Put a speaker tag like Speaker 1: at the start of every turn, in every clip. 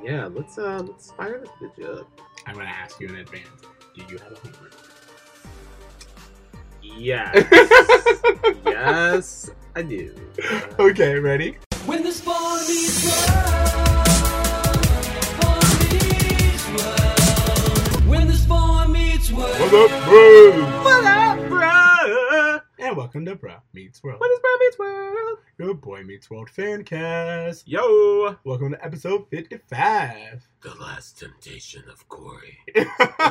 Speaker 1: Yeah, let's uh let's fire this bitch up.
Speaker 2: I'm gonna ask you in advance. Do you have a homework?
Speaker 1: Yes. yes, I do.
Speaker 2: Okay, ready?
Speaker 3: When the spawn meets world, spawn world. When the spawn meets world.
Speaker 2: What up, bro?
Speaker 1: What up, bruh?
Speaker 2: And welcome to Bro Meets World.
Speaker 1: What is Bruh Meets World?
Speaker 2: Your Boy Meets World fan cast.
Speaker 1: Yo!
Speaker 2: Welcome to episode 55.
Speaker 1: The last temptation of Corey.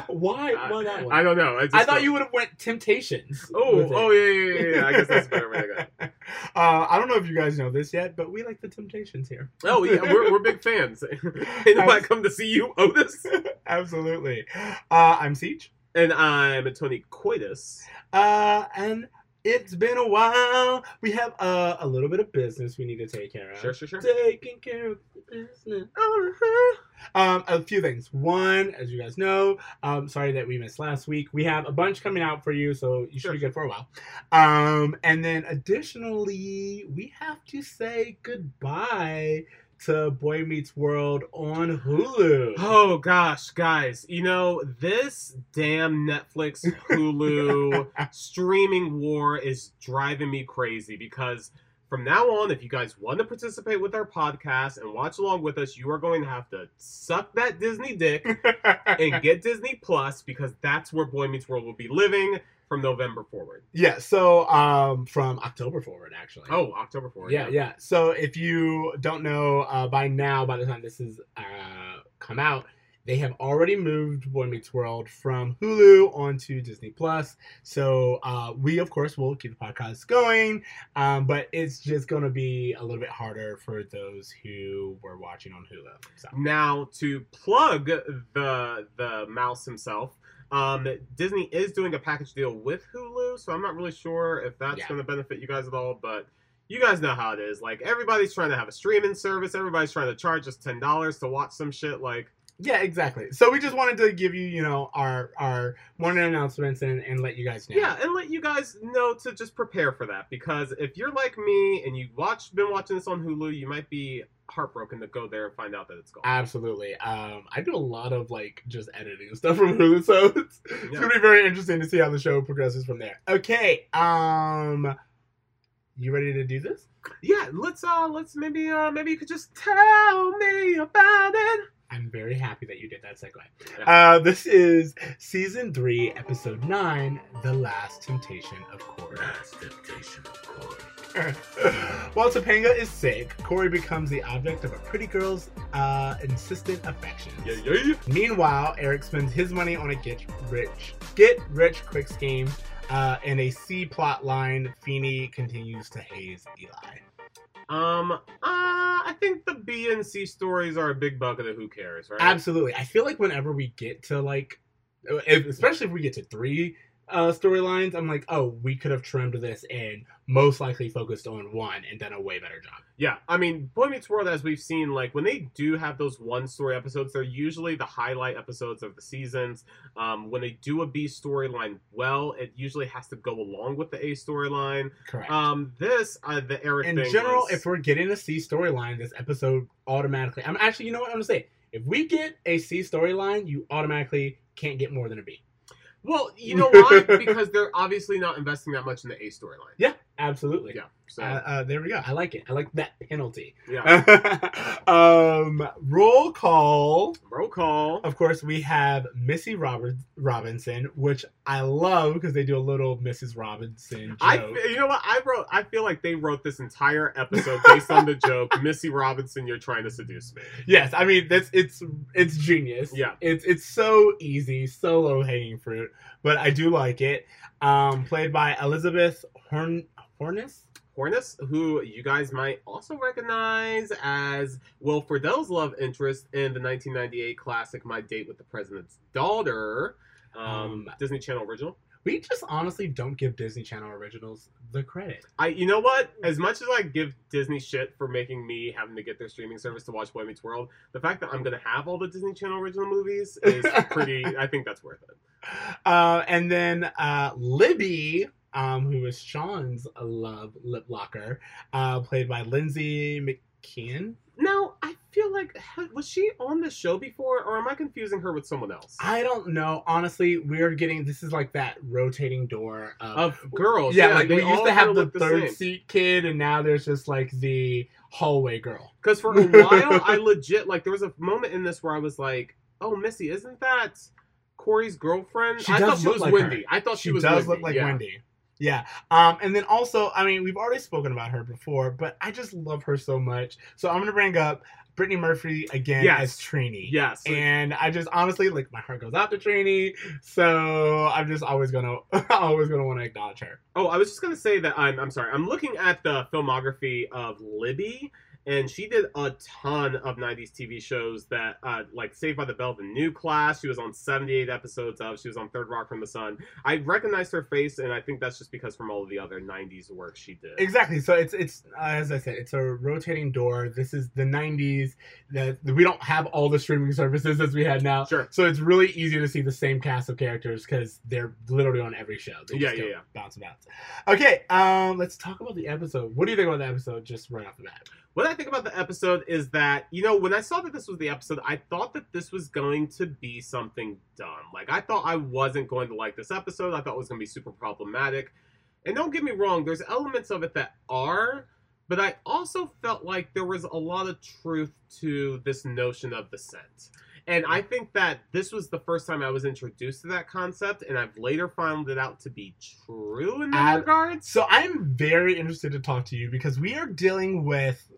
Speaker 2: Why? Why that one?
Speaker 1: I don't know.
Speaker 2: I thought you would have went Temptations.
Speaker 1: Oh, oh yeah, yeah, yeah, yeah. I guess that's a better way to go.
Speaker 2: Uh, I don't know if you guys know this yet, but we like the Temptations here.
Speaker 1: Oh yeah, we're, we're big fans. Ain't nobody come to see you, Otis.
Speaker 2: Absolutely. Uh, I'm Siege.
Speaker 1: And I'm Tony Coitus.
Speaker 2: Uh, and it's been a while. We have uh, a little bit of business we need to take care of.
Speaker 1: Sure, sure, sure.
Speaker 2: Taking care of the business. Uh-huh. Um, a few things. One, as you guys know, um, sorry that we missed last week. We have a bunch coming out for you, so you should
Speaker 1: Sure,
Speaker 2: be good for a while. Um, and then additionally, we have to say goodbye to Boy Meets World on Hulu.
Speaker 1: Oh gosh, guys, you know, this damn Netflix Hulu streaming war is driving me crazy because from now on, if you guys want to participate with our podcast and watch along with us, you are going to have to suck that Disney dick and get Disney Plus because that's where Boy Meets World will be living from November forward.
Speaker 2: yeah, so um, from October forward, actually.
Speaker 1: Oh, October forward.
Speaker 2: yeah, yeah. So if you don't know, uh, by now, by the time this is uh, come out, they have already moved Boy Meets World from Hulu onto Disney Plus. So uh, we, of course, will keep the podcast going, um, but it's just going to be a little bit harder for those who were watching on Hulu. So
Speaker 1: Now to plug the the mouse himself, um, Disney is doing a package deal with Hulu, so I'm not really sure if that's
Speaker 2: Yeah.
Speaker 1: going to benefit you guys at all. But you guys know how it is. Like everybody's trying to have a streaming service. Everybody's trying to charge us ten dollars to watch some shit. Like
Speaker 2: yeah, exactly. So we just wanted to give you, you know, our our morning announcements and, and let you guys know.
Speaker 1: yeah, and let you guys know to just prepare for that because if you're like me and you watch been watching this on Hulu, you might be heartbroken to go there and find out that it's gone.
Speaker 2: Absolutely. Um, I do a lot of like just editing stuff from Hulu, so it's, it's gonna be very interesting to see how the show progresses from there. Okay. Um, you ready to do this?
Speaker 1: yeah, let's uh let's maybe uh maybe you could just tell me about it.
Speaker 2: I'm very happy that you did that segue.
Speaker 1: Yeah.
Speaker 2: Uh, this is season three, episode nine, "The Last Temptation of Corey."
Speaker 1: temptation of Corey.
Speaker 2: While Topanga is sick, Corey becomes the object of a pretty girl's uh, insistent affection.
Speaker 1: Yeah, yeah.
Speaker 2: Meanwhile, Eric spends his money on a get rich, get rich quick scheme. Uh, in a C plot line, Feeny continues to haze Eli.
Speaker 1: Um, uh, I think the B and C stories are a big bucket of the who cares, right?
Speaker 2: Absolutely, I feel like whenever we get to like, if, especially if we get to three uh, storylines, I'm like, oh, we could have trimmed this and most likely focused on one and done a way better job.
Speaker 1: Yeah, I mean, Boy Meets World, as we've seen, like when they do have those one story episodes, they're usually the highlight episodes of the seasons. Um, when they do a B storyline well, it usually has to go along with the A storyline.
Speaker 2: Correct.
Speaker 1: Um, this, uh, the Eric
Speaker 2: in general,
Speaker 1: was-
Speaker 2: if we're getting a C storyline, this episode automatically. I'm actually, you know what I'm gonna say. If we get a C storyline, you automatically can't get more than a B.
Speaker 1: well, you know why? because they're obviously not investing that much in the A storyline.
Speaker 2: Yeah, absolutely.
Speaker 1: Yeah. So
Speaker 2: Uh, uh, there we go. I like it. I like that penalty.
Speaker 1: yeah.
Speaker 2: um, roll call.
Speaker 1: Roll call.
Speaker 2: Of course, we have Missy Robert- Robinson, which I love because they do a little Mrs. Robinson joke.
Speaker 1: I, you know what? I wrote. I feel like they wrote this entire episode based on the joke, "Missy Robinson, you're trying to seduce me."
Speaker 2: Yes, I mean that's it's it's genius.
Speaker 1: Yeah.
Speaker 2: it's it's so easy, so low hanging fruit, but I do like it. Um, played by Elizabeth Horn Hornis.
Speaker 1: Hornus, who you guys might also recognize as Will Friedle's love interest in the 1998 classic "My Date with the President's Daughter," um,
Speaker 2: Um,
Speaker 1: Disney Channel original.
Speaker 2: We just honestly don't give Disney Channel originals the credit.
Speaker 1: I, you know what? As much as I give Disney shit for making me having to get their streaming service to watch Boy Meets World, the fact that I'm gonna have all the Disney Channel original movies is pretty. I think that's worth it.
Speaker 2: Uh, and then uh, Libby, um, who is Sean's love lip locker, uh, played by Lindsay McKeon.
Speaker 1: Now, I feel like was she on the show before, or am I confusing her with someone else?
Speaker 2: I don't know. Honestly, we're getting this is like that rotating door of,
Speaker 1: of girls,
Speaker 2: yeah, like
Speaker 1: they
Speaker 2: we used to have the third seat kid, and now there's just like the hallway girl.
Speaker 1: Because for a while, I legit like there was a moment in this where I was like, "Oh, Missy, isn't that Corey's girlfriend?"
Speaker 2: She
Speaker 1: I thought she was
Speaker 2: like
Speaker 1: Wendy.
Speaker 2: her.
Speaker 1: I thought she,
Speaker 2: She
Speaker 1: was.
Speaker 2: does
Speaker 1: Wendy.
Speaker 2: look like
Speaker 1: yeah.
Speaker 2: Wendy. Yeah. Um, and then also, I mean, we've already spoken about her before, but I just love her so much. So I'm gonna bring up Brittany Murphy again
Speaker 1: Yes.
Speaker 2: as Trini.
Speaker 1: Yes,
Speaker 2: And I just honestly like my heart goes out to Trini, so I'm just always gonna always gonna want to acknowledge her.
Speaker 1: Oh, I was just gonna say that I'm. I'm sorry. I'm looking at the filmography of Libby, and she did a ton of '90s TV shows that, uh, like Saved by the Bell, The New Class. She was on 78 episodes of. She was on Third Rock from the Sun. I recognized her face, and I think that's just because from all of the other '90s work she did.
Speaker 2: Exactly. So it's it's uh, as I said, it's a rotating door. This is the '90s. That we don't have all the streaming services as we had now.
Speaker 1: Sure.
Speaker 2: So it's really easy to see the same cast of characters because they're literally on every show. They
Speaker 1: Yeah,
Speaker 2: just
Speaker 1: yeah, yeah.
Speaker 2: Bounce bounce. Okay. Um. Let's talk about the episode. What do you think about the episode? Just right off the bat.
Speaker 1: What I think about the episode is that, you know, when I saw that this was the episode, I thought that this was going to be something dumb. Like, I thought I wasn't going to like this episode. I thought it was going to be super problematic. And don't get me wrong, there's elements of it that are, but I also felt like there was a lot of truth to this notion of the scent. And I think that this was the first time I was introduced to that concept, and I've later found it out to be true in
Speaker 2: Uh,
Speaker 1: regards.
Speaker 2: So I'm very interested to talk to you because we are dealing with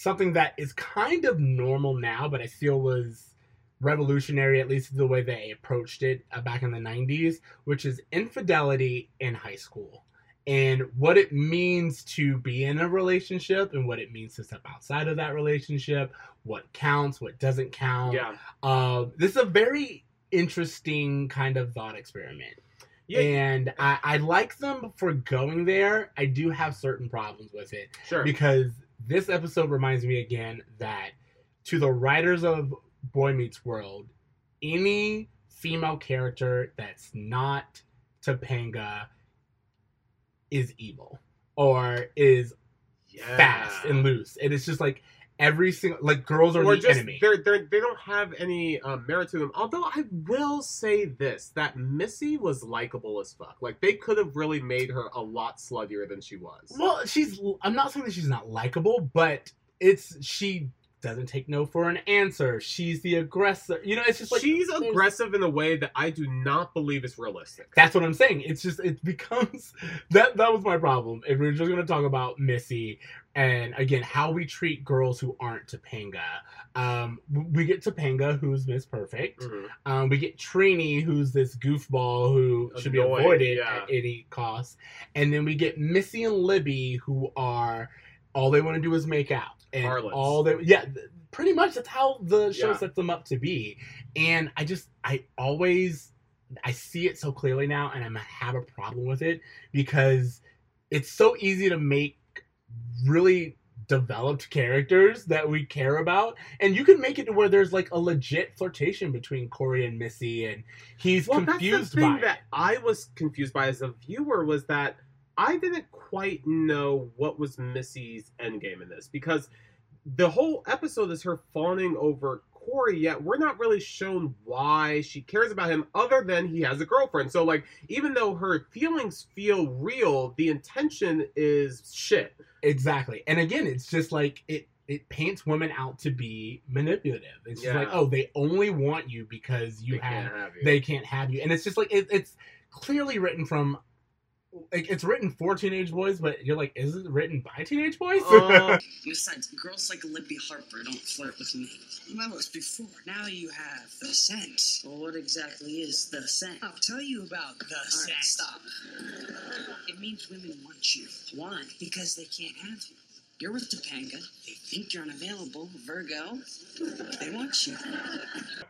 Speaker 2: something that is kind of normal now, but I feel was revolutionary, at least the way they approached it uh, back in the 90s, which is infidelity in high school and what it means to be in a relationship and what it means to step outside of that relationship, what counts, what doesn't count.
Speaker 1: yeah.
Speaker 2: Uh, this is a very interesting kind of thought experiment
Speaker 1: Yeah,
Speaker 2: and I, I like them for going there. I do have certain problems with it
Speaker 1: sure.
Speaker 2: because this episode reminds me again that to the writers of Boy Meets World, any female character that's not Topanga is evil or is
Speaker 1: Yeah.
Speaker 2: fast and loose. And it's just like every single like girls are
Speaker 1: or
Speaker 2: the
Speaker 1: just
Speaker 2: enemy.
Speaker 1: they're, they're they don't have any um, merit to them. Although I will say this: that Missy was likable as fuck. Like they could have really made her a lot sluttier than she was.
Speaker 2: Well, she's. I'm not saying that she's not likable, but it's she doesn't take no for an answer. She's the aggressor. You know, it's just like
Speaker 1: She's aggressive in a way that I do not believe is realistic.
Speaker 2: That's what I'm saying. It's just it becomes that that was my problem. If we're just gonna talk about Missy and again how we treat girls who aren't Topanga. Um, we get Topanga, who's Miss Perfect.
Speaker 1: Mhm.
Speaker 2: Um, we get Trini, who's this goofball who should be avoided
Speaker 1: yeah.
Speaker 2: at any cost. And then we get Missy and Libby, who are all they want to do is make out. And
Speaker 1: Harlots.
Speaker 2: all they yeah, pretty much that's how the show
Speaker 1: Yeah.
Speaker 2: sets them up to be. And I just I always I see it so clearly now and I have a problem with it because it's so easy to make really developed characters that we care about and you can make it to where there's like a legit flirtation between Corey and Missy and he's
Speaker 1: Well,
Speaker 2: confused
Speaker 1: that's the thing
Speaker 2: by
Speaker 1: that. I was confused by as a viewer was that I didn't quite know what was Missy's endgame in this because the whole episode is her fawning over Corey, yet we're not really shown why she cares about him other than he has a girlfriend. So, like, even though her feelings feel real, the intention is shit.
Speaker 2: Exactly. And again, it's just like it it paints women out to be manipulative. It's just like, oh, they only want you because you
Speaker 1: They
Speaker 2: have
Speaker 1: can't have you.
Speaker 2: they can't have you. And it's just like it, it's clearly written from like it's written for teenage boys, but you're like, is it written by teenage boys?
Speaker 1: Uh,
Speaker 4: Besides, girls like Libby Harper don't flirt with me. That was before. Now you have the scent. Well, what exactly is the scent? I'll tell you about the scent. stop. It means women want you. Why? Because they can't have you. You're with Topanga. They think you're unavailable. Ergo. They want you.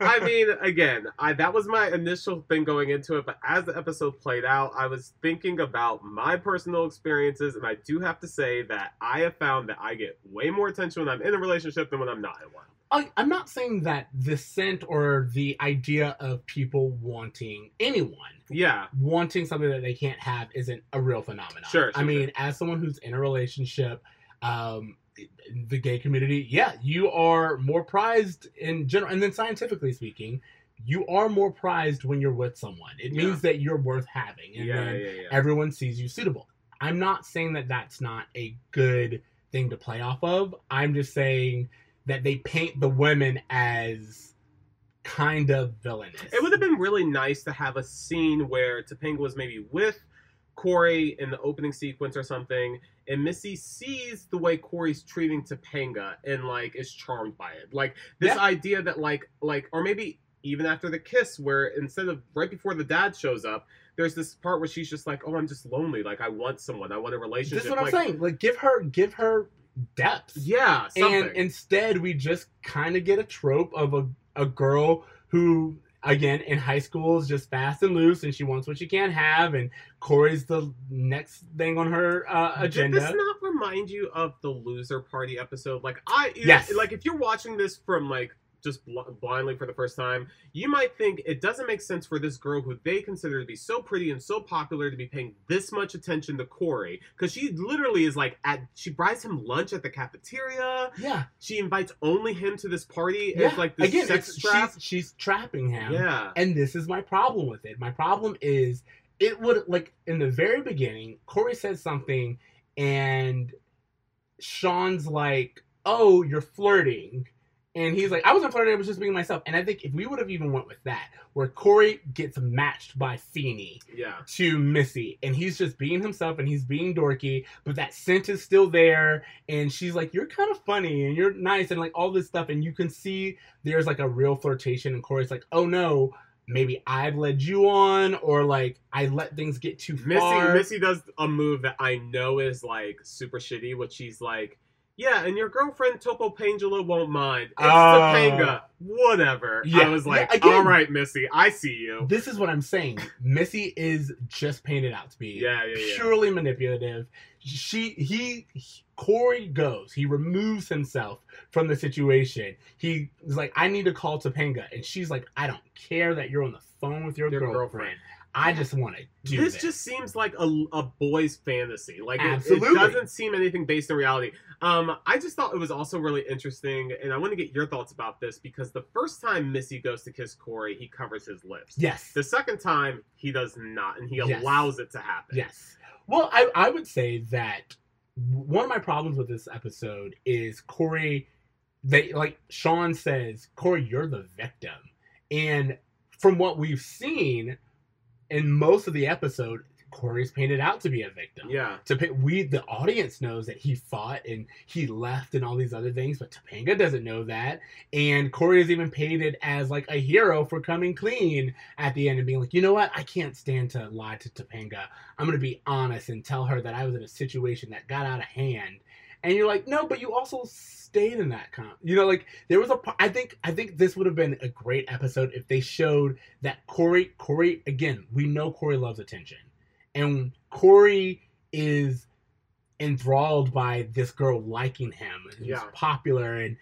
Speaker 1: I mean, again, I that was my initial thing going into it, but as the episode played out, I was thinking about my personal experiences, and I do have to say that I have found that I get way more attention when I'm in a relationship than when I'm not in one.
Speaker 2: I, I'm not saying that the scent or the idea of people wanting anyone
Speaker 1: Yeah,
Speaker 2: wanting something that they can't have isn't a real phenomenon.
Speaker 1: Sure,
Speaker 2: I
Speaker 1: sure,
Speaker 2: mean, as someone who's in a relationship, um, the gay community, yeah, you are more prized in general, and then scientifically speaking, you are more prized when you're with someone. It
Speaker 1: Yeah.
Speaker 2: means that you're worth having, and
Speaker 1: yeah, yeah.
Speaker 2: everyone sees you suitable. I'm not saying that that's not a good thing to play off of. I'm just saying that they paint the women as kind of villainous.
Speaker 1: It would have been really nice to have a scene where Topanga was maybe with Corey in the opening sequence or something, and Missy sees the way Corey's treating Topanga and like is charmed by it. Like this
Speaker 2: Yeah.
Speaker 1: idea that like like or maybe even after the kiss where instead of right before the dad shows up, there's this part where she's just like, Oh, I'm just lonely. Like I want someone. I want a relationship.
Speaker 2: This is what I'm saying. Like, give her, give her depth.
Speaker 1: Yeah, something.
Speaker 2: and instead we just kind of get a trope of a, a girl who again in high school is just fast and loose and she wants what she can't have and corey's the next thing on her uh, agenda
Speaker 1: Did this not remind you of the loser party episode? Like I,
Speaker 2: Yes.
Speaker 1: Like if you're watching this from like just bl- blindly for the first time, you might think it doesn't make sense for this girl who they consider to be so pretty and so popular to be paying this much attention to Corey because she literally is like at she buys him lunch at the cafeteria.
Speaker 2: yeah
Speaker 1: She invites only him to this party
Speaker 2: yeah
Speaker 1: as like this
Speaker 2: again
Speaker 1: sex
Speaker 2: it's,
Speaker 1: trap.
Speaker 2: she's, she's trapping him
Speaker 1: Yeah.
Speaker 2: and this is my problem with it my problem is it would like in the very beginning corey says something and sean's like oh you're flirting and he's like i wasn't flirting i was just being myself and i think if we would have even went with that where corey gets matched by Feeny
Speaker 1: Yeah.
Speaker 2: to missy and he's just being himself and he's being dorky but that scent is still there and she's like you're kind of funny and you're nice and like all this stuff and you can see there's like a real flirtation and corey's like oh no maybe I've led you on, or like I let things get too
Speaker 1: Missy
Speaker 2: far.
Speaker 1: Missy does a move that I know is like super shitty, which she's like, Yeah, and your girlfriend Topo Pangela won't mind. It's
Speaker 2: Oh.
Speaker 1: Topanga. Whatever.
Speaker 2: Yeah,
Speaker 1: I was
Speaker 2: yeah,
Speaker 1: like,
Speaker 2: again-
Speaker 1: All right, Missy, I see you.
Speaker 2: This is what I'm saying. Missy is just painted out to be
Speaker 1: Yeah, yeah, yeah.
Speaker 2: purely manipulative. She he, he- Corey goes. He removes himself from the situation. He is like, I need to call Topanga, and she's like, I don't care that you're on the phone with your,
Speaker 1: Your
Speaker 2: girlfriend.
Speaker 1: girlfriend.
Speaker 2: I just want to do
Speaker 1: this
Speaker 2: this.
Speaker 1: just seems like a, a boy's fantasy. Like it, it doesn't seem anything based in reality. Um, I just thought it was also really interesting, and I want to get your thoughts about this because the first time Missy goes to kiss Corey, he covers his lips.
Speaker 2: yes.
Speaker 1: The second time he does not, and he
Speaker 2: Yes.
Speaker 1: allows it to happen.
Speaker 2: Yes. Well, I, I would say that one of my problems with this episode is Corey. They like Sean says, Corey, you're the victim, and from what we've seen in most of the episode, Corey's painted out to be a victim.
Speaker 1: Yeah.
Speaker 2: To we the audience knows that he fought and he left and all these other things, but Topanga doesn't know that. And Corey is even painted as like a hero for coming clean at the end and being like, you know what, I can't stand to lie to Topanga. I'm gonna be honest and tell her that I was in a situation that got out of hand. And you're like, no, but you also stayed in that con. You know, like there was a. I think I think this would have been a great episode if they showed that Corey. Corey again. We know Corey loves attention, and Corey is enthralled by this girl liking him and
Speaker 1: Yeah.
Speaker 2: he's popular and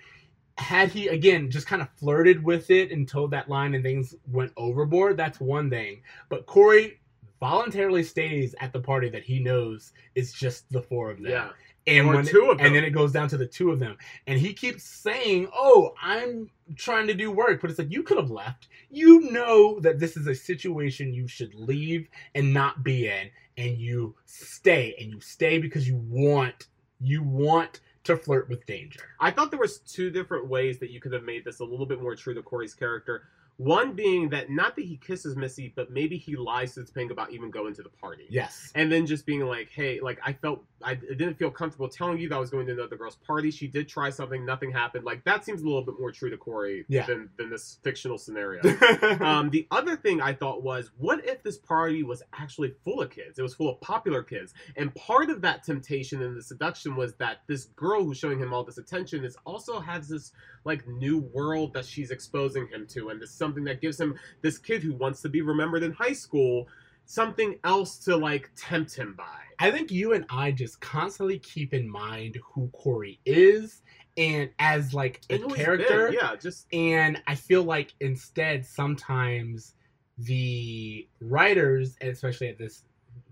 Speaker 2: had he again just kind of flirted with it and told that line and things went overboard that's one thing but corey voluntarily stays at the party that he knows is just the four of them
Speaker 1: Yeah.
Speaker 2: And
Speaker 1: Or
Speaker 2: when
Speaker 1: two of them.
Speaker 2: and then it goes down to the two of them. And he keeps saying oh i'm trying to do work. But it's like you could have left. You know that this is a situation you should leave and not be in. And you stay. And you stay because you want you want to flirt with danger.
Speaker 1: I thought there was two different ways that you could have made this a little bit more true to Corey's character. One being that not that he kisses Missy, but maybe he lies to Topanga about even going to the party.
Speaker 2: yes
Speaker 1: And then just being like, hey, like I felt I didn't feel comfortable telling you that I was going to another girl's party. She did try something, nothing happened. Like that seems a little bit more true to Corey
Speaker 2: Yeah.
Speaker 1: than than this fictional scenario. um, the other thing I thought was, what if this party was actually full of kids? It was full of popular kids, and part of that temptation and the seduction was that this girl who's showing him all this attention is also has this like new world that she's exposing him to, and this something that gives him this kid who wants to be remembered in high school something else to like tempt him by.
Speaker 2: I think you and I just constantly keep in mind who Corey is and as like a
Speaker 1: And who he's
Speaker 2: character.
Speaker 1: been, yeah, just
Speaker 2: And I feel like instead sometimes the writers, especially at this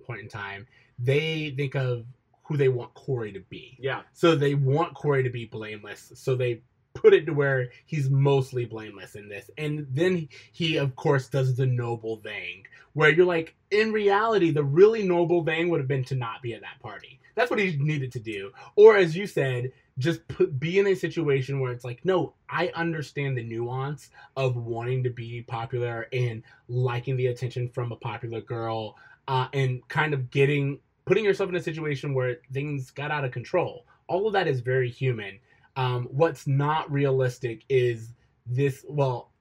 Speaker 2: point in time, they think of who they want Corey to be.
Speaker 1: Yeah.
Speaker 2: So they want Corey to be blameless. So they put it to where he's mostly blameless in this. And then he, of course, does the noble thing where you're like, in reality, the really noble thing would have been to not be at that party. That's what he needed to do. Or as you said, just put, be in a situation where it's like, no, I understand the nuance of wanting to be popular and liking the attention from a popular girl uh, and kind of getting putting yourself in a situation where things got out of control. All of that is very human. Um, what's not realistic is this. Well,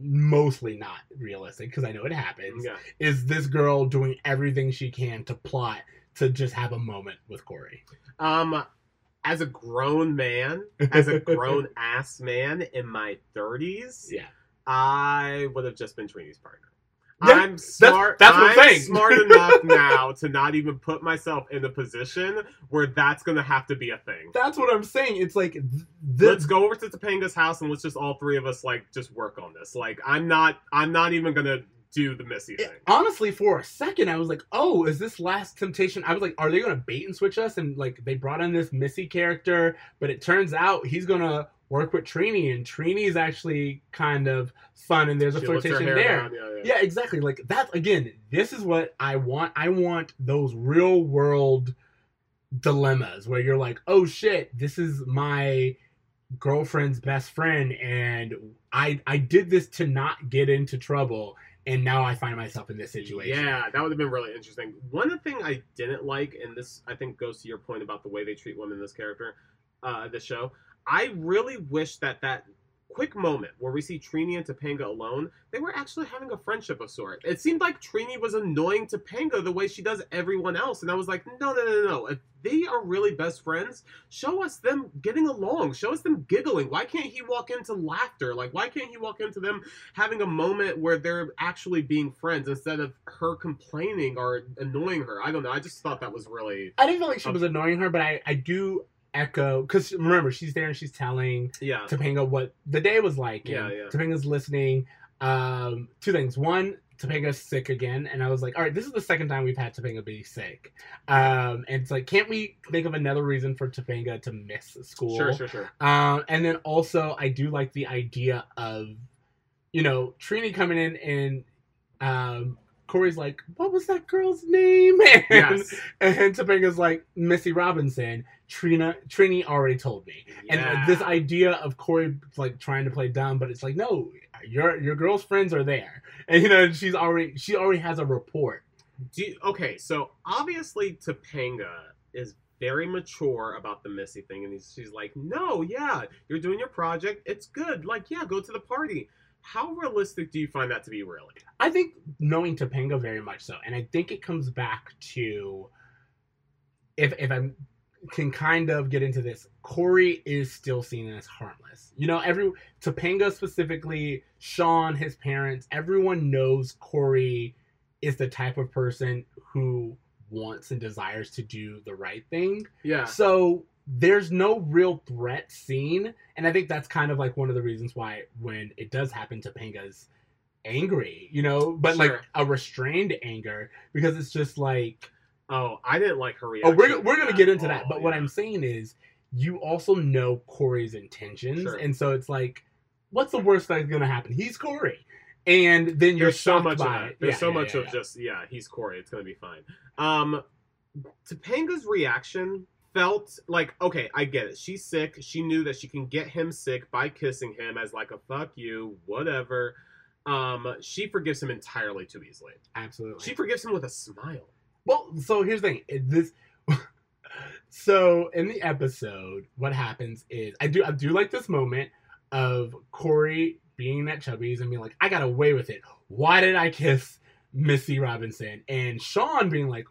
Speaker 2: mostly not realistic because I know it happens.
Speaker 1: Yeah.
Speaker 2: Is this girl doing everything she can to plot to just have a moment with Corey?
Speaker 1: Um, as a grown man, as a grown ass man in my 30s,
Speaker 2: Yeah.
Speaker 1: I would have just been Trini's partner. I'm smart.
Speaker 2: that's what I'm
Speaker 1: smart enough now to not even put myself in a position where that's going to have to be a thing.
Speaker 2: That's what I'm saying. It's like th- the,
Speaker 1: let's go over to Topanga's house and let's just all three of us like just work on this. Like I'm not I'm not even gonna do the Missy thing.
Speaker 2: It- honestly, for a second, I was like, "Oh, is this Last Temptation?" I was like, "Are they gonna bait and switch us?" And like, they brought in this Missy character, but it turns out he's gonna work with Trini, and Trini is actually kind of fun, and there's a
Speaker 1: She
Speaker 2: flirtation there.
Speaker 1: Yeah, yeah.
Speaker 2: Yeah, exactly. Like that again. This is what I want. I want those real world dilemmas where you're like, "Oh shit, this is my girlfriend's best friend, and I I did this to not get into trouble." And now I find myself in this situation.
Speaker 1: Yeah, that would have been really interesting. One thing I didn't like, and this I think goes to your point about the way they treat women in this character, uh, this show. I really wish that that quick moment where we see Trini and Topanga alone, they were actually having a friendship of sort. It seemed like Trini was annoying Topanga the way she does everyone else, and I was like, no, no, no, no. If they are really best friends, show us them getting along. Show us them giggling. Why can't he walk into laughter? Like, why can't he walk into them having a moment where they're actually being friends instead of her complaining or annoying her? I don't know. I just thought that was really
Speaker 2: I didn't feel like she was annoying her, but I I do echo because remember she's there and she's telling
Speaker 1: yeah.
Speaker 2: Topanga what the day was like.
Speaker 1: Yeah, yeah.
Speaker 2: Topanga's listening. Um, two things. One, Topanga's sick again, and I was like, all right, this is the second time we've had Topanga be sick. Um, and it's like, can't we think of another reason for Topanga to miss school?
Speaker 1: Sure, sure, sure.
Speaker 2: Um, and then also, I do like the idea of, you know, Trini coming in and um, Corey's like, what was that girl's name? And,
Speaker 1: Yes.
Speaker 2: and Topanga's like, Missy Robinson. Trina, Trini already told me.
Speaker 1: Yeah.
Speaker 2: And this idea of Corey like trying to play dumb, but it's like, no, your your girl's friends are there, and you know she's already she already has a report.
Speaker 1: Do you- okay, so obviously Topanga is very mature about the Missy thing, and he's, she's like, "No, yeah, you're doing your project. It's good. Like, yeah, go to the party." How realistic do you find that to be, really?
Speaker 2: I think knowing Topanga very much so, and I think it comes back to if if I can kind of get into this, Corey is still seen as harmless. You know, every Topanga specifically, Sean, his parents, everyone knows Corey is the type of person who wants and desires to do the right thing.
Speaker 1: Yeah,
Speaker 2: So there's no real threat seen, and I think that's kind of like one of the reasons why when it does happen, Topanga's angry, you know, but like a restrained anger because it's just like
Speaker 1: Oh, I didn't like her reaction.
Speaker 2: oh we're we're gonna get into that,
Speaker 1: all,
Speaker 2: but what. I'm saying is you also know Corey's intentions,
Speaker 1: Sure.
Speaker 2: and so it's like what's the worst that's gonna happen? He's Corey, and then you're
Speaker 1: there's so much of that.
Speaker 2: it.
Speaker 1: There's
Speaker 2: Yeah,
Speaker 1: so
Speaker 2: yeah,
Speaker 1: much
Speaker 2: yeah,
Speaker 1: of
Speaker 2: yeah.
Speaker 1: just yeah, he's Corey. It's gonna be fine. Um, Topanga's reaction felt like okay, I get it. She's sick. She knew that she can get him sick by kissing him as like a fuck you, whatever. Um, she forgives him entirely too easily.
Speaker 2: absolutely.
Speaker 1: She forgives him with a smile.
Speaker 2: Well, so here's the thing. This so in the episode, what happens is I do I do like this moment of Corey being at Chubby's and being like, I got away with it. Why did I kiss Missy Robinson? And Sean being like,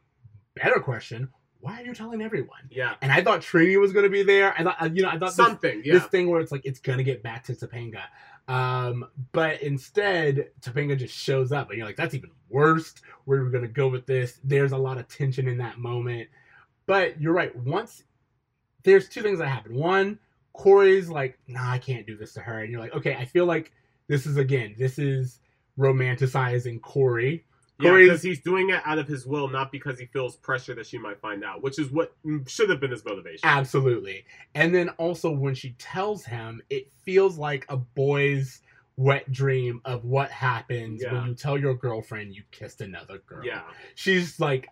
Speaker 2: better question, why are you telling everyone?
Speaker 1: Yeah,
Speaker 2: And I thought Trini was gonna be there. I thought you know, I thought this,
Speaker 1: something. Yeah,
Speaker 2: this thing where it's like it's gonna get back to Topanga. Um, but instead, Topanga just shows up, and you're like, that's even worse. Where are we gonna go with this? There's a lot of tension in that moment. But you're right. Once there's two things that happen. One, Corey's like, nah, I can't do this to her, and you're like, okay, I feel like this is again, this is romanticizing Corey.
Speaker 1: Because he's doing it out of his will, not because he feels pressure that she might find out, which is what should have been his motivation.
Speaker 2: Absolutely. And then also when she tells him, it feels like a boy's wet dream of what happens
Speaker 1: Yeah.
Speaker 2: when you tell your girlfriend you kissed another girl.
Speaker 1: Yeah.
Speaker 2: She's like,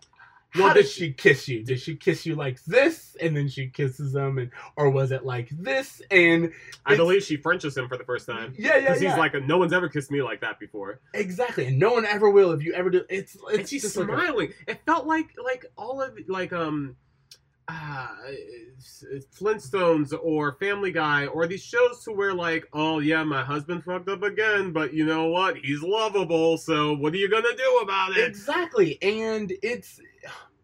Speaker 2: how
Speaker 1: Well,
Speaker 2: did
Speaker 1: this-
Speaker 2: she kiss you? Did she kiss you like this, and then she kisses him, and or was it like this? And
Speaker 1: I believe she Frenches him for the first time.
Speaker 2: yeah, yeah,
Speaker 1: Because
Speaker 2: yeah,
Speaker 1: he's like, no one's ever kissed me like that before.
Speaker 2: exactly. And no one ever will if you ever do. It's it's
Speaker 1: and she's
Speaker 2: just like a-
Speaker 1: smiling. It felt like like all of like um uh Flintstones or Family Guy or these shows to where like, oh yeah, my husband fucked up again, but you know what? He's lovable, so what are you gonna do about it?
Speaker 2: Exactly. And it's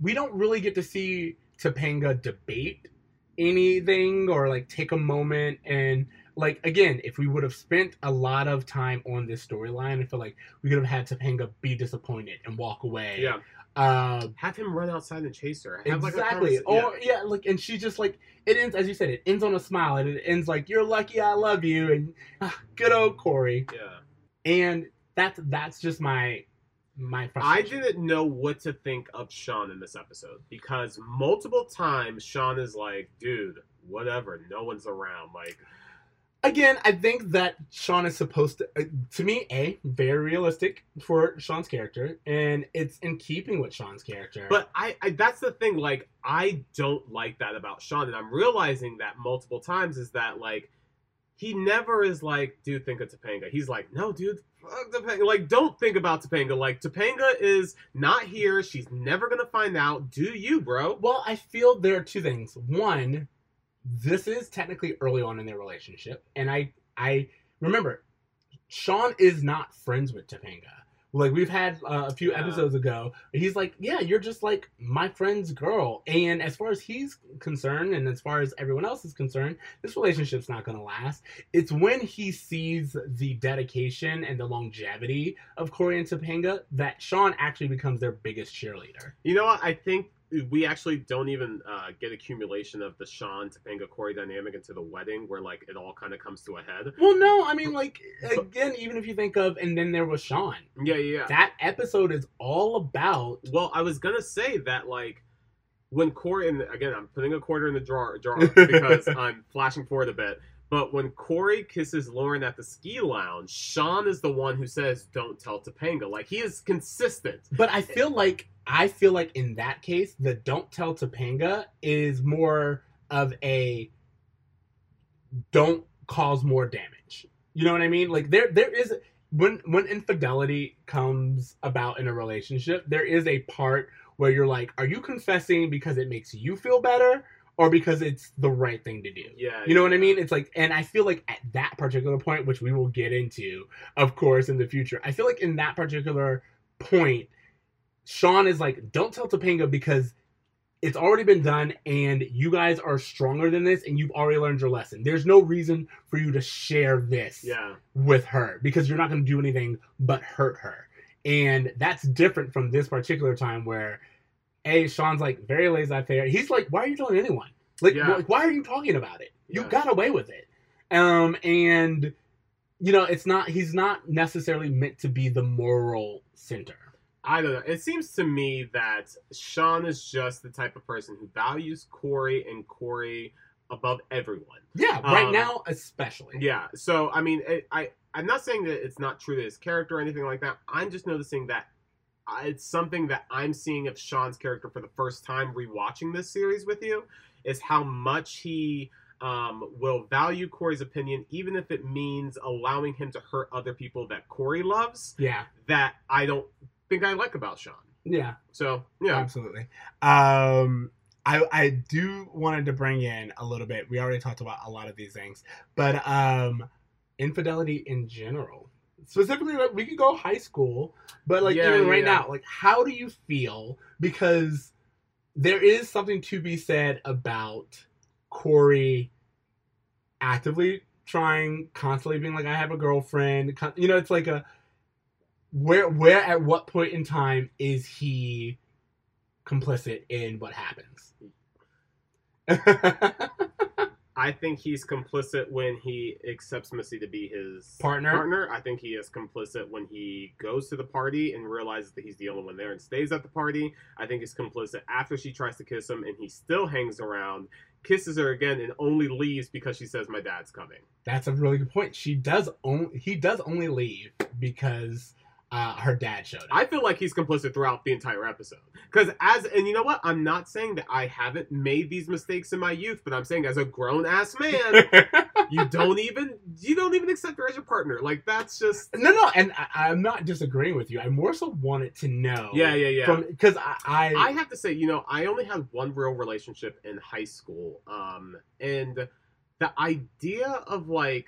Speaker 2: we don't really get to see Topanga debate anything or like take a moment and like again, if we would have spent a lot of time on this storyline, I feel like we could have had Topanga be disappointed and walk away.
Speaker 1: Yeah.
Speaker 2: Uh,
Speaker 1: Have him run outside and chase her. Have
Speaker 2: exactly.
Speaker 1: conversa-
Speaker 2: or yeah. like and she just like it ends as you said, it ends on a smile and it ends like you're lucky I love you and ah, good old Corey.
Speaker 1: yeah. yeah.
Speaker 2: And that's that's just my my
Speaker 1: I didn't know what to think of Sean in this episode because multiple times Sean is like, dude, whatever, no one's around. Like,
Speaker 2: again, I think that Sean is supposed to, uh, to me, a very realistic for Sean's character, and it's in keeping with Sean's character.
Speaker 1: But I, I that's the thing. Like, I don't like that about Sean, and I'm realizing that multiple times is that like he never is like, dude, think of Topanga. He's like, no, dude, fuck Topanga. Like, don't think about Topanga. Like, Topanga is not here. She's never gonna find out. Do you, bro?
Speaker 2: well, I feel there are two things. One, this is technically early on in their relationship, and I, I remember, Sean is not friends with Topanga. Like we've had uh, a few
Speaker 1: Yeah.
Speaker 2: episodes ago, he's like, "Yeah, you're just like my friend's girl." And as far as he's concerned, and as far as everyone else is concerned, this relationship's not going to last. It's when he sees the dedication and the longevity of Corey and Topanga that Sean actually becomes their biggest cheerleader.
Speaker 1: You know what? I think we actually don't even uh, get accumulation of the Sean Topanga Corey dynamic into the wedding, where like it all kind of comes to a head.
Speaker 2: Well, no, I mean, like again, even if you think of, and then there was Sean.
Speaker 1: Yeah, yeah. yeah.
Speaker 2: That episode is all about
Speaker 1: Well, I was gonna say that like when Corey and again I'm putting a quarter in the drawer, jar because I'm flashing forward a bit. But when Corey kisses Lauren at the ski lounge, Sean is the one who says, "Don't tell Topanga." Like he is consistent.
Speaker 2: But I feel like I feel like in that case, the don't tell Topanga is more of a don't cause more damage. You know what I mean? Like there there is when when infidelity comes about in a relationship, there is a part where you're like, are you confessing because it makes you feel better or because it's the right thing to do?
Speaker 1: Yeah,
Speaker 2: You know what I mean? It's like, and I feel like at that particular point, which we will get into, of course, in the future, I feel like in that particular point, Sean is like, don't tell Topanga because it's already been done and you guys are stronger than this and you've already learned your lesson. There's no reason for you to share this
Speaker 1: Yeah,
Speaker 2: with her because you're not going to do anything but hurt her. And that's different from this particular time where, A, Sean's like very laissez faire. He's like, why are you telling anyone? Like,
Speaker 1: Yeah.
Speaker 2: wh- why are you talking about it? You
Speaker 1: Yeah.
Speaker 2: got away with it. Um, and, you know, it's not, he's not necessarily meant to be the moral center.
Speaker 1: I don't know. It seems to me that Sean is just the type of person who values Corey and Corey above everyone.
Speaker 2: Yeah, right
Speaker 1: Um,
Speaker 2: now, especially.
Speaker 1: Yeah. So I mean, it, I I'm not saying that it's not true to his character or anything like that. I'm just noticing that uh, it's something that I'm seeing of Sean's character for the first time rewatching this series with you is how much he um, will value Corey's opinion, even if it means allowing him to hurt other people that Corey loves.
Speaker 2: Yeah.
Speaker 1: That I don't think I like about Sean.
Speaker 2: Yeah.
Speaker 1: So yeah,
Speaker 2: Absolutely. Um, I I do wanted to bring in a little bit. We already talked about a lot of these things, but um, infidelity in general, specifically, like we could go high school, but like
Speaker 1: Yeah,
Speaker 2: even right
Speaker 1: yeah.
Speaker 2: now, like how do you feel? Because there is something to be said about Corey actively trying, constantly being like, "I have a girlfriend." You know, it's like a where where at what point in time is he complicit in what happens?
Speaker 1: I think he's complicit when he accepts Missy to be his
Speaker 2: Partner?
Speaker 1: Partner. I think he is complicit when he goes to the party and realizes that he's the only one there and stays at the party. I think he's complicit after she tries to kiss him and he still hangs around, kisses her again, and only leaves because she says, "My dad's coming."
Speaker 2: That's a really good point. She does only he does only leave because uh, her dad showed up.
Speaker 1: I feel like he's complicit throughout the entire episode. Because as and you know what, I'm not saying that I haven't made these mistakes in my youth, but I'm saying as a grown ass man, you don't even you don't even accept her as your partner. Like that's just
Speaker 2: no, no, and I, I'm not disagreeing with you. I more so wanted to know.
Speaker 1: yeah, yeah, yeah.
Speaker 2: Because I, I,
Speaker 1: I have to say, you know, I only had one real relationship in high school, um, and the idea of like,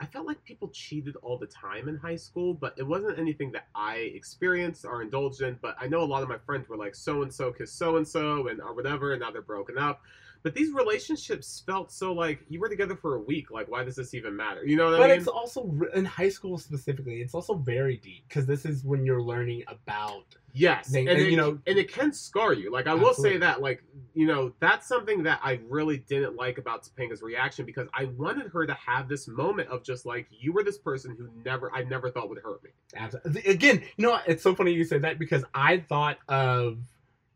Speaker 1: I felt like people cheated all the time in high school, but it wasn't anything that I experienced or indulged in. But I know a lot of my friends were like, so and so kissed so and so, and or whatever, and now they're broken up. But these relationships felt so like you were together for a week. Like, why does this even matter? You know what
Speaker 2: but
Speaker 1: I mean?
Speaker 2: But it's also in high school specifically. It's also very deep because this is when you're learning about.
Speaker 1: Yes,
Speaker 2: They-
Speaker 1: and,
Speaker 2: and,
Speaker 1: it,
Speaker 2: you know-
Speaker 1: and it can scar you. Like I will say that, like you know, that's something that I really didn't like about Topanga's reaction because I wanted her to have this moment of just like you were this person who never I never thought would hurt me.
Speaker 2: Absolutely. Again, you know what? It's so funny you say that because I thought of.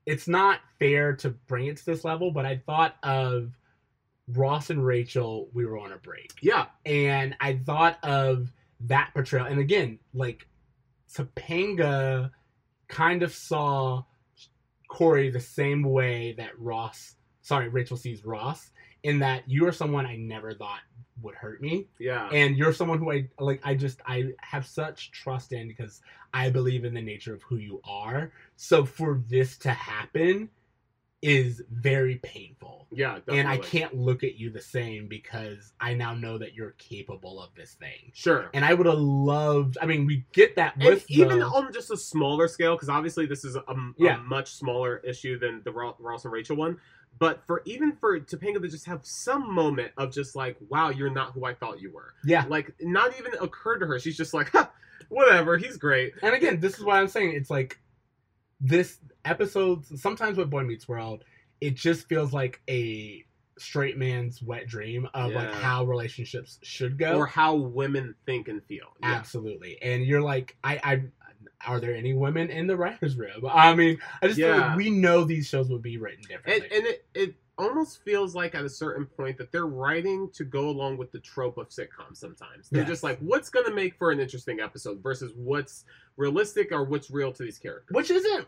Speaker 2: It's not fair to bring it to this level, but I thought of Ross and Rachel. We were on a break.
Speaker 1: Yeah,
Speaker 2: and I thought of that portrayal. And again, like Topanga kind of saw Corey the same way that Ross, sorry, Rachel sees Ross, in that you are someone I never thought would hurt me,
Speaker 1: yeah,
Speaker 2: and you're someone who I like. I just I have such trust in because I believe in the nature of who you are. So for this to happen is very painful
Speaker 1: yeah. Definitely.
Speaker 2: and I can't look at you the same because I now know that you're capable of this thing.
Speaker 1: Sure.
Speaker 2: And I would have loved. I mean, we get that
Speaker 1: And
Speaker 2: with
Speaker 1: even
Speaker 2: the,
Speaker 1: on just a smaller scale, because obviously this is a, a
Speaker 2: Yeah.
Speaker 1: much smaller issue than the Ross and Rachel one. But for even for Topanga to just have some moment of just like, wow, you're not who I thought you were.
Speaker 2: yeah.
Speaker 1: Like, not even occurred to her. She's just like, huh, whatever, he's great.
Speaker 2: And again, this is why I'm saying. It's like this episode. Sometimes with Boy Meets World, it just feels like a straight man's wet dream of like how relationships should go.
Speaker 1: Or how women think and feel. Yeah.
Speaker 2: Absolutely. And you're like, I, I, are there any women in the writers' room? I mean, I just feel
Speaker 1: Yeah.
Speaker 2: like we know these shows would be written
Speaker 1: And,
Speaker 2: differently.
Speaker 1: and it, it almost feels like at a certain point that they're writing to go along with the trope of sitcoms sometimes. They're
Speaker 2: Yes.
Speaker 1: just like, what's going to make for an interesting episode versus what's realistic or what's real to these characters.
Speaker 2: which isn't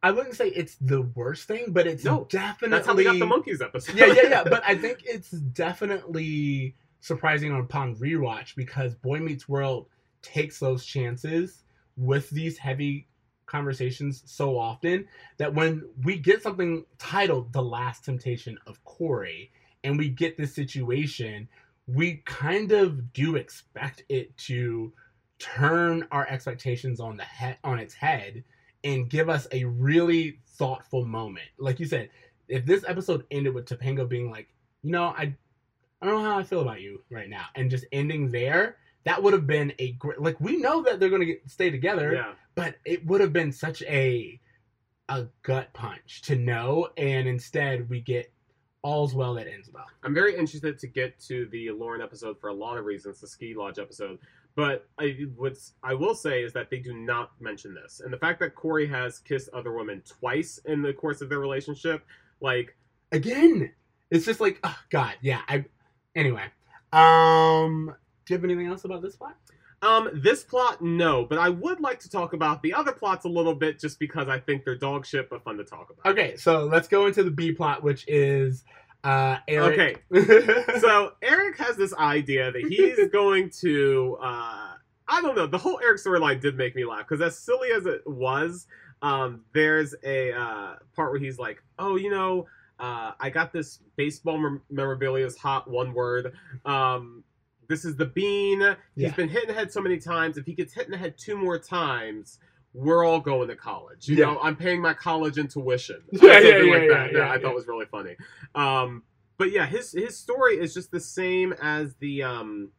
Speaker 2: I wouldn't say it's the worst thing, but it's
Speaker 1: No,
Speaker 2: definitely
Speaker 1: That's how they got the monkeys episode.
Speaker 2: yeah, yeah, yeah. But I think it's definitely surprising upon rewatch because Boy Meets World takes those chances with these heavy conversations so often that when we get something titled The Last Temptation of Corey and we get this situation, we kind of do expect it to turn our expectations on the head on its head and give us a really thoughtful moment. Like you said, if this episode ended with Topanga being like, you know, I, I don't know how I feel about you right now, and just ending there, that would have been a great. Like we know that they're gonna get, stay together,
Speaker 1: yeah.
Speaker 2: but it would have been such a, a gut punch to know, and instead we get all's well that ends well.
Speaker 1: I'm very interested to get to the Lauren episode for a lot of reasons, the ski lodge episode. But I what's I will say is that they do not mention this, and the fact that Corey has kissed other women twice in the course of their relationship, like
Speaker 2: Again, it's just like, oh God, yeah. I anyway. Um, do you have anything else about this plot?
Speaker 1: um this plot no, but I would like to talk about the other plots a little bit just because I think they're dog shit but fun to talk about.
Speaker 2: Okay, so let's go into the B plot, which is uh Eric.
Speaker 1: Okay, so Eric has this idea that he's going to uh I don't know, the whole Eric storyline did make me laugh because as silly as it was, um there's a uh part where he's like, "Oh, you know, uh I got this baseball mem- memorabilia is hot one word. Um this is the bean. He's
Speaker 2: Yeah.
Speaker 1: been hit in the head so many times. If he gets hit in the head two more times, we're all going to college. You
Speaker 2: Yeah.
Speaker 1: know, I'm paying my college in tuition.
Speaker 2: Yeah, yeah, yeah,
Speaker 1: like
Speaker 2: yeah,
Speaker 1: that.
Speaker 2: yeah,
Speaker 1: I
Speaker 2: yeah.
Speaker 1: thought was really funny. Um, but yeah, his his story is just the same as the um,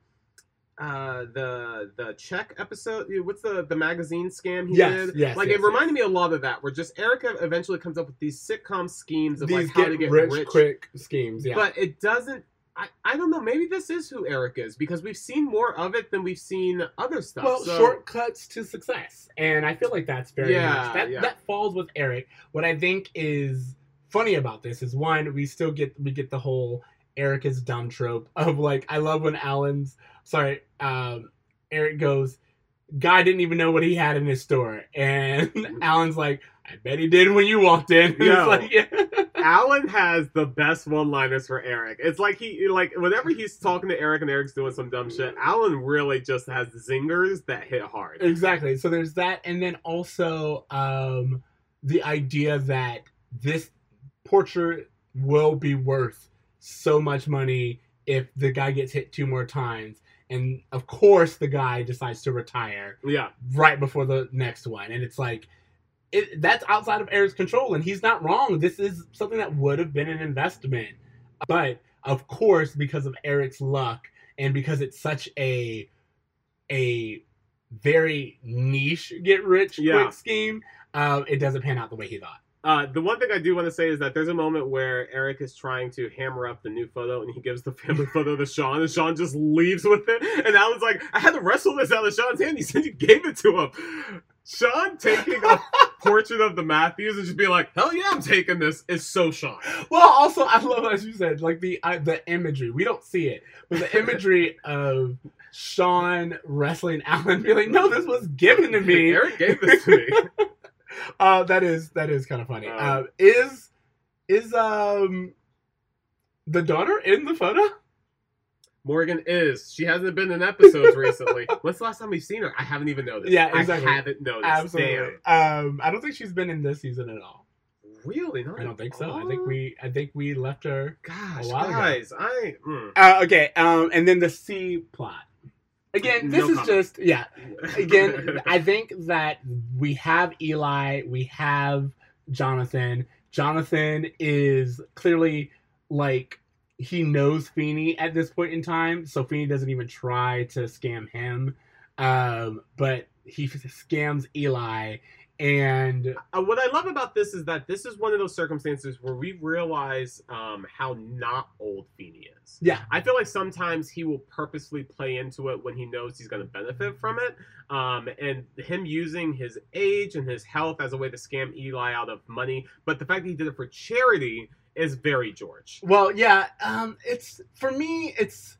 Speaker 1: uh, the the check episode. What's the the magazine scam he
Speaker 2: Yes,
Speaker 1: did?
Speaker 2: yes,
Speaker 1: like
Speaker 2: yes,
Speaker 1: it reminded me a lot of that, where just Erica eventually comes up with these sitcom schemes of
Speaker 2: These
Speaker 1: like how
Speaker 2: get,
Speaker 1: to get
Speaker 2: rich,
Speaker 1: rich,
Speaker 2: quick schemes. Yeah,
Speaker 1: but it doesn't. I, I don't know. Maybe this is who Eric is because we've seen more of it than we've seen other stuff.
Speaker 2: Well,
Speaker 1: so,
Speaker 2: shortcuts to success, and I feel like that's very
Speaker 1: Yeah,
Speaker 2: much that
Speaker 1: yeah.
Speaker 2: that falls with Eric. What I think is funny about this is one, we still get we get the whole Eric is dumb trope of like I love when Alan's sorry, um, Eric goes, guy didn't even know what he had in his store, and Alan's like, I bet he did when you walked in. Like, yeah.
Speaker 1: Alan has the best one-liners for Eric. It's like he like whenever he's talking to Eric and Eric's doing some dumb shit, Alan really just has zingers that hit hard.
Speaker 2: Exactly. So there's that, and then also um, the idea that this portrait will be worth so much money if the guy gets hit two more times, and of course the guy decides to retire
Speaker 1: Yeah,
Speaker 2: right before the next one, and it's like. It, that's outside of Eric's control, and he's not wrong. This is something that would have been an investment, but of course, because of Eric's luck and because it's such a a very niche get rich
Speaker 1: Yeah.
Speaker 2: quick scheme, um, it doesn't pan out the way he thought.
Speaker 1: Uh, the one thing I do want to say is that there's a moment where Eric is trying to hammer up the new photo, and he gives the family photo to Sean, and Sean just leaves with it. And Alan's like, "I had to wrestle this out of Sean's hand." He said you gave it to him. Sean taking a portrait of the Matthews and just be like, "Hell yeah, I'm taking this," is so Sean.
Speaker 2: Well, also I love as you said, like the the imagery. We don't see it, but the imagery of Sean wrestling Alan, being like, "No, this was given to me."
Speaker 1: Eric gave this to me.
Speaker 2: uh, that is that is kind of funny.
Speaker 1: Um,
Speaker 2: uh, is is um the daughter in the photo?
Speaker 1: Morgan is. She hasn't been in episodes recently. When's the last time we've seen her? I haven't even noticed.
Speaker 2: Yeah, exactly.
Speaker 1: I haven't noticed.
Speaker 2: Absolutely. Um, I don't think she's been in this season at all.
Speaker 1: Really? Not
Speaker 2: I don't think so. I think we I think we left her.
Speaker 1: Gosh,
Speaker 2: a while ago.
Speaker 1: guys, I. mm.
Speaker 2: Uh, okay. Um, and then the C plot. Again, this
Speaker 1: No
Speaker 2: is
Speaker 1: comment.
Speaker 2: just yeah. Again, I think that we have Eli, we have Jonathan. Jonathan is clearly like he knows Feeny at this point in time, so Feeny doesn't even try to scam him. Um, but he scams Eli, and
Speaker 1: Uh, what I love about this is that this is one of those circumstances where we realize um, how not old Feeny is.
Speaker 2: yeah,
Speaker 1: I feel like sometimes he will purposely play into it when he knows he's going to benefit from it. Um, and him using his age and his health as a way to scam Eli out of money. But the fact that he did it for charity is very George.
Speaker 2: Well, yeah. Um, it's for me. It's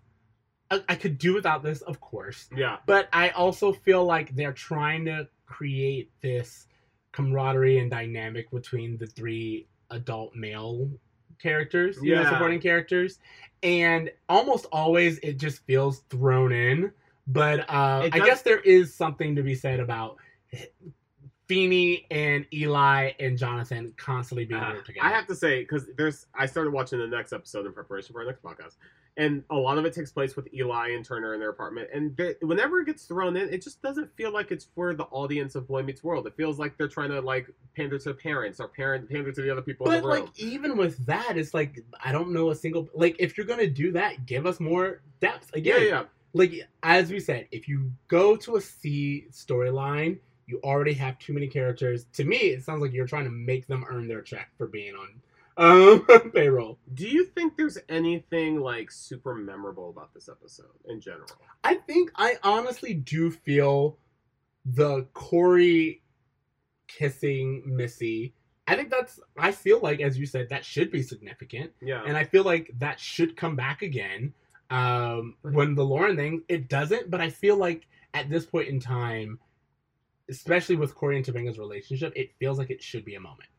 Speaker 2: I, I could do without this, of course,
Speaker 1: Yeah.
Speaker 2: but I also feel like they're trying to create this camaraderie and dynamic between the three adult male characters, you know, supporting characters, and almost always it just feels thrown in. But uh, I guess there is something to be said about. Feeny and Eli and Jonathan constantly being
Speaker 1: Uh,
Speaker 2: together.
Speaker 1: I have to say because there's I started watching the next episode in preparation for our next podcast, and a lot of it takes place with Eli and Turner in their apartment. And they, whenever it gets thrown in, it just doesn't feel like it's for the audience of Boy Meets World. It feels like they're trying to like pander to parents or parent pander to the other people in
Speaker 2: But like even with that, it's like I don't know a single like if you're gonna do that, give us more depth. again.
Speaker 1: yeah, yeah.
Speaker 2: like as we said, if you go to a C storyline, you already have too many characters. To me, it sounds like you're trying to make them earn their check for being on um, payroll.
Speaker 1: Do you think there's anything like super memorable about this episode in general?
Speaker 2: I think I honestly do feel the Corey kissing Missy. I think that's. I feel like, as you said, that should be significant.
Speaker 1: Yeah.
Speaker 2: and I feel like that should come back again. Um, when the Lauren thing, it doesn't, but I feel like at this point in time, especially with Corey and Topanga's relationship, it feels like it should be a moment.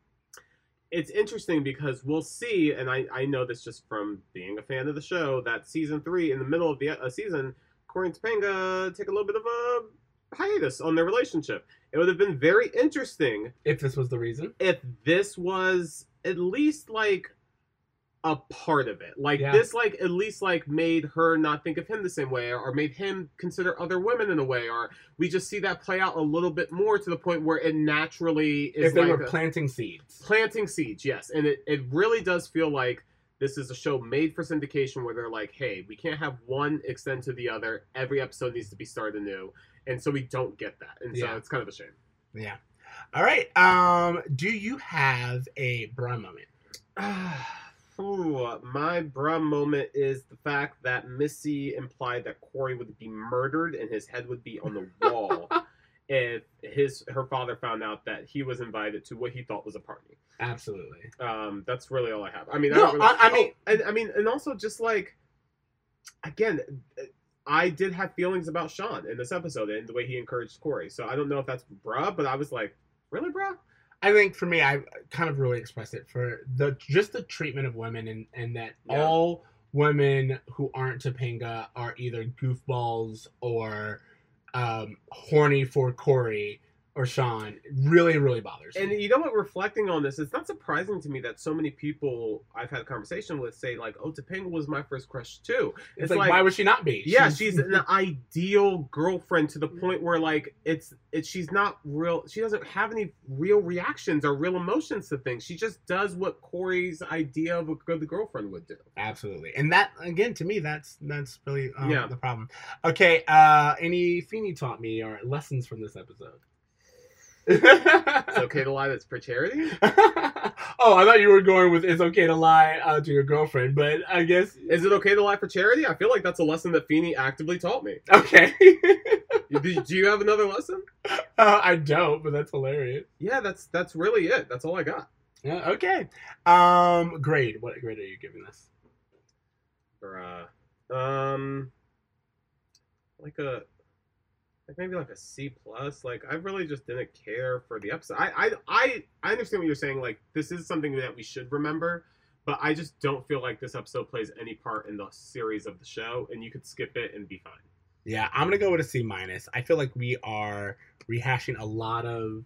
Speaker 1: it's interesting because we'll see, and I, I know this just from being a fan of the show, that season three, in the middle of the uh, season, Corey and Topanga take a little bit of a hiatus on their relationship. It would have been very interesting
Speaker 2: If this was the reason,
Speaker 1: if this was at least like a part of it. Like
Speaker 2: Yeah.
Speaker 1: this like at least like made her not think of him the same way or made him consider other women in a way or we just see that play out a little bit more to the point where it naturally is
Speaker 2: if they
Speaker 1: like
Speaker 2: were
Speaker 1: a-
Speaker 2: planting seeds,
Speaker 1: planting seeds yes and it, it really does feel like this is a show made for syndication where they're like hey we can't have one extend to the other every episode needs to be started anew and so we don't get that and so
Speaker 2: Yeah.
Speaker 1: it's kind of a shame
Speaker 2: yeah. All right. Um, do you have a bra moment?
Speaker 1: Ooh, my bruh moment is the fact that Missy implied that Corey would be murdered and his head would be on the wall if his her father found out that he was invited to what he thought was a party.
Speaker 2: Absolutely.
Speaker 1: Um, that's really all I have. I mean,
Speaker 2: No,
Speaker 1: I, don't really,
Speaker 2: I- I mean-
Speaker 1: oh, and I mean, and also just like, again, I did have feelings about Sean in this episode and the way he encouraged Corey. So I don't know if that's bruh, but I was like, really, bruh?
Speaker 2: I think for me, I kind of really expressed it for the just the treatment of women and and that
Speaker 1: Yeah.
Speaker 2: all women who aren't Topanga are either goofballs or um, horny for Corey or Sean really really bothers
Speaker 1: And
Speaker 2: me.
Speaker 1: you know what? Reflecting on this, it's not surprising to me that so many people I've had a conversation with say like, "Oh, Topanga was my first crush too."
Speaker 2: It's, like, why would she not be?
Speaker 1: yeah, she's an ideal girlfriend to the point where like it's it. she's not real. She doesn't have any real reactions or real emotions to things. She just does what Corey's idea of a good girlfriend would do.
Speaker 2: absolutely, and that again to me, that's that's really um,
Speaker 1: Yeah.
Speaker 2: the problem. Okay, uh, any Feeny taught me or lessons from this episode?
Speaker 1: It's okay to lie. That's for charity.
Speaker 2: oh, I thought you were going with "It's okay to lie uh, to your girlfriend," but I guess
Speaker 1: Is it okay to lie for charity? I feel like that's a lesson that Feeny actively taught me.
Speaker 2: okay.
Speaker 1: do, do you have another lesson?
Speaker 2: uh, I don't, but that's hilarious.
Speaker 1: Yeah, that's that's really it. That's all I got.
Speaker 2: Yeah, okay. Um, grade. What grade are you giving this?
Speaker 1: Bruh. Um, like a, like maybe like a C plus. Like I really just didn't care for the episode. I, I, I, I understand what you're saying. Like this is something that we should remember, but I just don't feel like this episode plays any part in the series of the show, and you could skip it and be fine.
Speaker 2: Yeah, I'm gonna go with a C minus. I feel like we are rehashing a lot of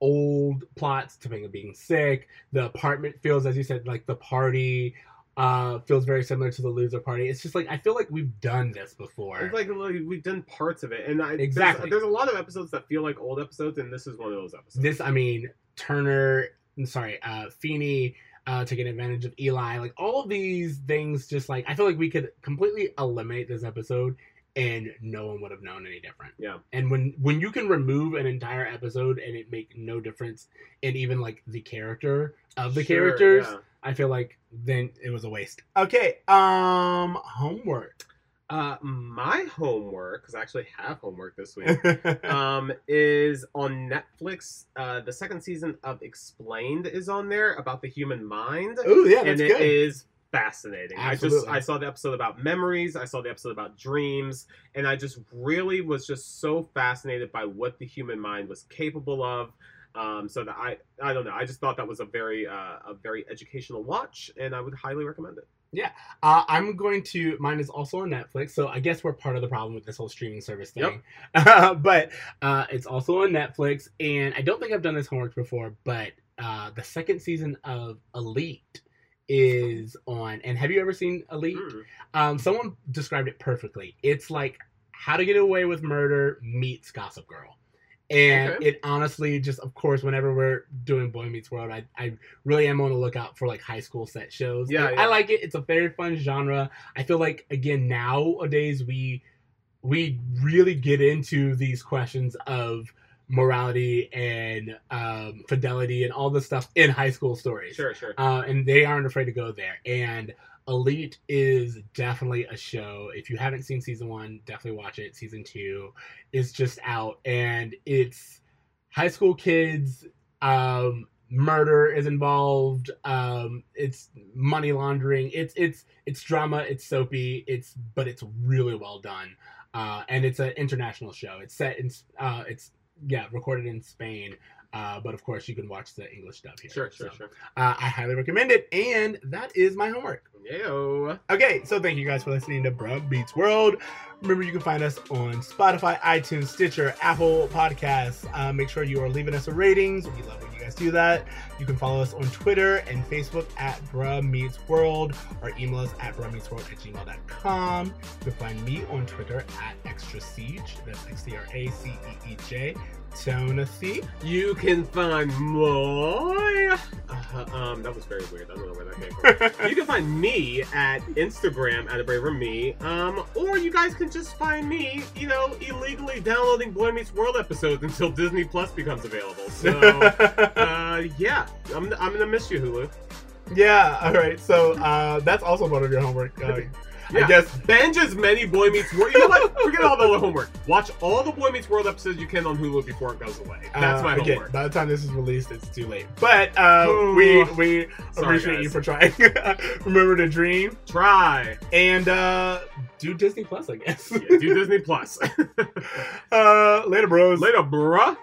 Speaker 2: old plots. Topanga being sick. The apartment feels, as you said, like the party. Uh, feels very similar to the loser party. It's just like I feel like we've done this before.
Speaker 1: It's like we've done parts of it, and I, there's-
Speaker 2: Exactly.
Speaker 1: There's, a lot of episodes that feel like old episodes, and this is one of those episodes.
Speaker 2: this i mean turner I'm sorry uh feeny uh taking advantage of eli like all of these things just like i feel like we could completely eliminate this episode and no one would have known any different
Speaker 1: Yeah.
Speaker 2: and when when you can remove an entire episode and it make no difference in even like the character of the
Speaker 1: Sure,
Speaker 2: characters
Speaker 1: yeah.
Speaker 2: I feel like then it was a waste okay um homework
Speaker 1: Uh, my homework, because I actually have homework this week. um, is on Netflix. Uh, the second season of Explained is on there about the human mind,
Speaker 2: oh yeah
Speaker 1: and it
Speaker 2: good
Speaker 1: is fascinating. I just I saw the episode about memories. I saw the episode about dreams, and I just really was just so fascinated by what the human mind was capable of. Um, so that I I don't know. I just thought that was a very uh, a very educational watch, and I would highly recommend it.
Speaker 2: Yeah, uh, I'm going to. Mine is also on Netflix, so I guess we're part of the problem with this whole streaming service thing. but uh, it's also on Netflix, and I don't think I've done this homework before. But uh, the second season of Elite is on. And have you ever seen Elite?
Speaker 1: Mm.
Speaker 2: Um, someone described it perfectly. It's like How to Get Away with Murder meets Gossip Girl. And
Speaker 1: Okay.
Speaker 2: it honestly just, of course, whenever we're doing Boy Meets World, I, I really am on the lookout for like high school set shows.
Speaker 1: Yeah, yeah.
Speaker 2: I like it. It's a very fun genre. I feel like again nowadays we we really get into these questions of morality and um, fidelity and all this stuff in high school stories
Speaker 1: Sure, sure.
Speaker 2: uh, and they aren't afraid to go there. And Elite is definitely a show. If you haven't seen season one, definitely watch it. Season two is just out, and it's high school kids. Um, murder is involved. Um, it's money laundering. It's it's it's drama. It's soapy. It's but it's really well done. Uh, and it's an international show. It's set in uh, it's yeah recorded in Spain. Uh, but of course, you can watch the English dub here.
Speaker 1: Sure, sure,
Speaker 2: So,
Speaker 1: sure.
Speaker 2: uh, I highly recommend it, and that is my homework.
Speaker 1: Yo.
Speaker 2: Okay, so thank you guys for listening to Bruh Beats World. Remember, you can find us on Spotify, iTunes, Stitcher, Apple Podcasts. Uh, make sure you are leaving us a ratings. We love when you guys do that. You can follow us on Twitter and Facebook at Bruh Meets World or email us at bruhmeetsworld at gmail.com. You can find me on Twitter at Extra Siege. That's X T R A C E E J. Tonathy.
Speaker 1: You can find my. Uh, um, that was very weird. I don't know where that came from. you can find me at Instagram at a braver me. Um, or you guys can just find me, you know, illegally downloading Boy Meets World episodes until Disney Plus becomes available. So, uh, yeah, I'm, I'm gonna miss you, Hulu.
Speaker 2: Yeah. All right. So uh, that's also part of your homework. Uh,
Speaker 1: Yeah.
Speaker 2: I guess.
Speaker 1: Binge as many Boy Meets World. You know what? Forget all the homework. Watch all the Boy Meets World episodes you can on Hulu before it goes away. That's
Speaker 2: uh,
Speaker 1: my
Speaker 2: again,
Speaker 1: homework.
Speaker 2: By the time this is released, it's too late. But uh, we we
Speaker 1: Sorry,
Speaker 2: appreciate
Speaker 1: guys.
Speaker 2: you for trying. Remember to dream
Speaker 1: Try.
Speaker 2: and uh, do Disney Plus, I guess.
Speaker 1: Yeah, do Disney Plus.
Speaker 2: uh, later, bros.
Speaker 1: Later, bruh.